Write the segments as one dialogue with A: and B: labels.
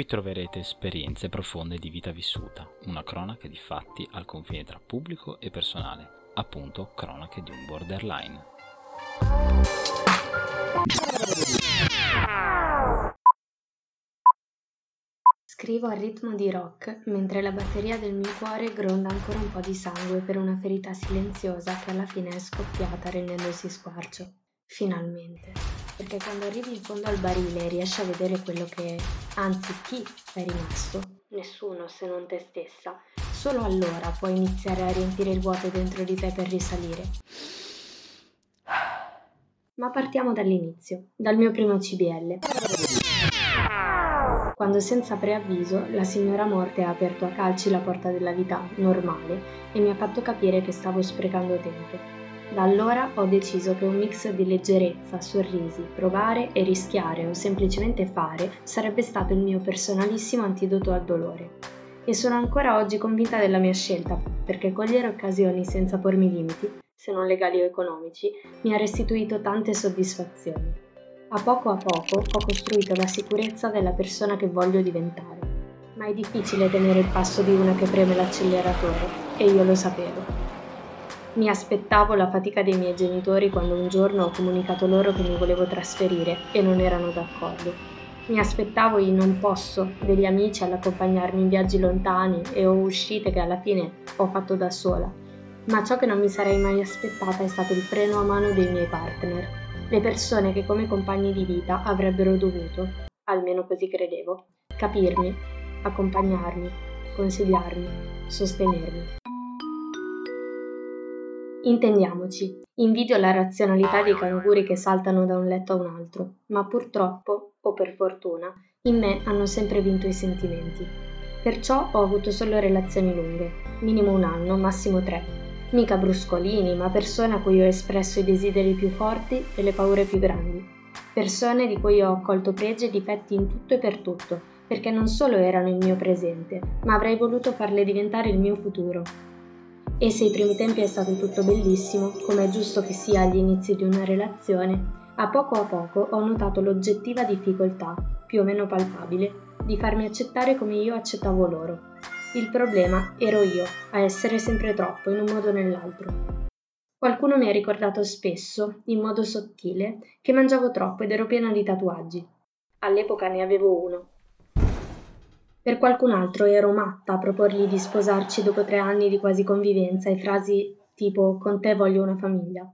A: Qui troverete esperienze profonde di vita vissuta, una cronaca di fatti al confine tra pubblico e personale, appunto cronache di un borderline.
B: Scrivo a ritmo di rock mentre la batteria del mio cuore gronda ancora un po' di sangue per una ferita silenziosa che alla fine è scoppiata rendendosi squarcio. Finalmente perché quando arrivi in fondo al barile riesci a vedere quello che, anzi chi è rimasto, nessuno se non te stessa, solo allora puoi iniziare a riempire il vuoto dentro di te per risalire. Ma partiamo dall'inizio, dal mio primo CBL. Quando senza preavviso la signora morte ha aperto a calci la porta della vita normale e mi ha fatto capire che stavo sprecando tempo da allora ho deciso che un mix di leggerezza, sorrisi, provare e rischiare o semplicemente fare sarebbe stato il mio personalissimo antidoto al dolore. E sono ancora oggi convinta della mia scelta, perché cogliere occasioni senza pormi limiti, se non legali o economici, mi ha restituito tante soddisfazioni. A poco a poco ho costruito la sicurezza della persona che voglio diventare. Ma è difficile tenere il passo di una che preme l'acceleratore, e io lo sapevo. Mi aspettavo la fatica dei miei genitori quando un giorno ho comunicato loro che mi volevo trasferire e non erano d'accordo. Mi aspettavo i non posso degli amici all'accompagnarmi in viaggi lontani e ho uscite che alla fine ho fatto da sola. Ma ciò che non mi sarei mai aspettata è stato il freno a mano dei miei partner, le persone che come compagni di vita avrebbero dovuto, almeno così credevo, capirmi, accompagnarmi, consigliarmi, sostenermi. Intendiamoci, invidio la razionalità dei canguri che saltano da un letto a un altro, ma purtroppo, o per fortuna, in me hanno sempre vinto i sentimenti. Perciò ho avuto solo relazioni lunghe, minimo un anno, massimo tre. Mica bruscolini, ma persone a cui ho espresso i desideri più forti e le paure più grandi. Persone di cui ho accolto pregi e difetti in tutto e per tutto, perché non solo erano il mio presente, ma avrei voluto farle diventare il mio futuro, e se ai primi tempi è stato tutto bellissimo, come è giusto che sia agli inizi di una relazione, a poco a poco ho notato l'oggettiva difficoltà, più o meno palpabile, di farmi accettare come io accettavo loro. Il problema ero io, a essere sempre troppo, in un modo o nell'altro. Qualcuno mi ha ricordato spesso, in modo sottile, che mangiavo troppo ed ero piena di tatuaggi. All'epoca ne avevo uno, per qualcun altro ero matta a proporgli di sposarci dopo tre anni di quasi convivenza e frasi tipo con te voglio una famiglia.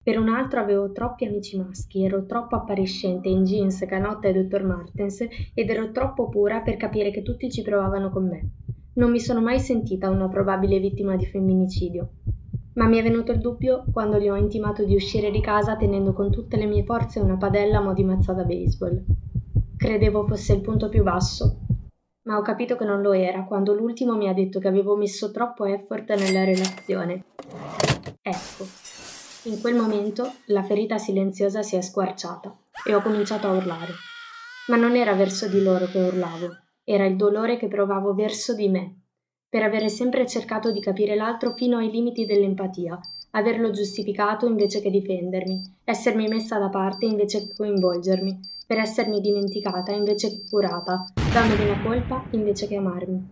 B: Per un altro avevo troppi amici maschi, ero troppo appariscente in jeans, canotta e dottor Martens ed ero troppo pura per capire che tutti ci provavano con me. Non mi sono mai sentita una probabile vittima di femminicidio. Ma mi è venuto il dubbio quando gli ho intimato di uscire di casa tenendo con tutte le mie forze una padella a mo' di mazza da baseball. Credevo fosse il punto più basso, ma ho capito che non lo era quando l'ultimo mi ha detto che avevo messo troppo effort nella relazione. Ecco, in quel momento la ferita silenziosa si è squarciata e ho cominciato a urlare. Ma non era verso di loro che urlavo, era il dolore che provavo verso di me, per avere sempre cercato di capire l'altro fino ai limiti dell'empatia, averlo giustificato invece che difendermi, essermi messa da parte invece che coinvolgermi, per essermi dimenticata invece che curata, dandomi la colpa invece che amarmi.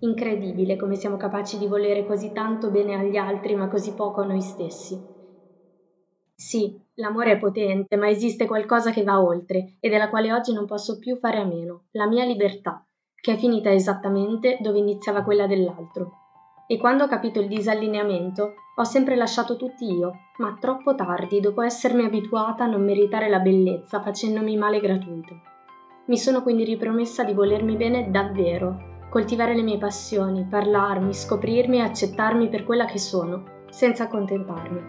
B: Incredibile come siamo capaci di volere così tanto bene agli altri ma così poco a noi stessi. Sì, l'amore è potente, ma esiste qualcosa che va oltre e della quale oggi non posso più fare a meno, la mia libertà, che è finita esattamente dove iniziava quella dell'altro. E quando ho capito il disallineamento, ho sempre lasciato tutti io, ma troppo tardi, dopo essermi abituata a non meritare la bellezza facendomi male gratuito. Mi sono quindi ripromessa di volermi bene davvero, coltivare le mie passioni, parlarmi, scoprirmi e accettarmi per quella che sono, senza accontentarmi.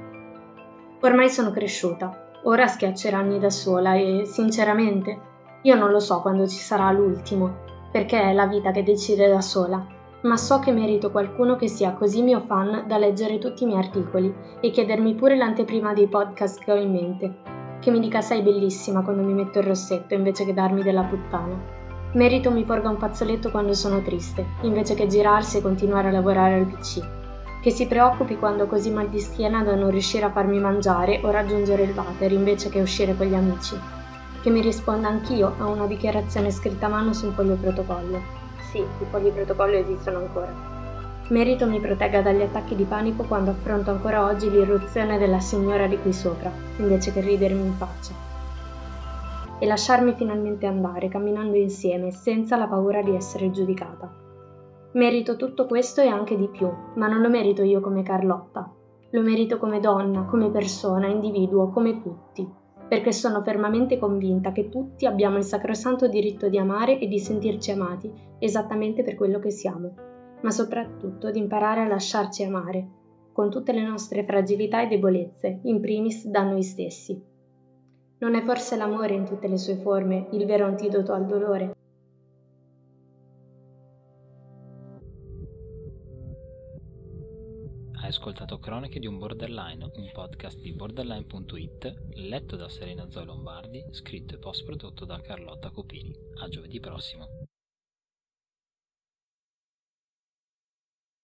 B: Ormai sono cresciuta, ora schiacceranni da sola e, sinceramente, io non lo so quando ci sarà l'ultimo, perché è la vita che decide da sola ma so che merito qualcuno che sia così mio fan da leggere tutti i miei articoli e chiedermi pure l'anteprima dei podcast che ho in mente, che mi dica sei bellissima quando mi metto il rossetto invece che darmi della puttana. Merito mi porga un fazzoletto quando sono triste, invece che girarsi e continuare a lavorare al PC. Che si preoccupi quando ho così mal di schiena da non riuscire a farmi mangiare o raggiungere il water invece che uscire con gli amici. che mi risponda anch'io a una dichiarazione scritta a mano su un foglio protocollo. Sì, i fogli protocollo esistono ancora. Merito mi protegga dagli attacchi di panico quando affronto ancora oggi l'irruzione della signora di qui sopra, invece che ridermi in faccia. E lasciarmi finalmente andare, camminando insieme, senza la paura di essere giudicata. Merito tutto questo e anche di più, ma non lo merito io come Carlotta. Lo merito come donna, come persona, individuo, come tutti, perché sono fermamente convinta che tutti abbiamo il sacrosanto diritto di amare e di sentirci amati, esattamente per quello che siamo, ma soprattutto di imparare a lasciarci amare, con tutte le nostre fragilità e debolezze, in primis da noi stessi. Non è forse l'amore in tutte le sue forme il vero antidoto al dolore?
A: Ascoltato Cronache di un Borderline, un podcast di borderline.it, letto da Serena Zoe Lombardi, scritto e post prodotto da Carlotta Copini. A giovedì prossimo.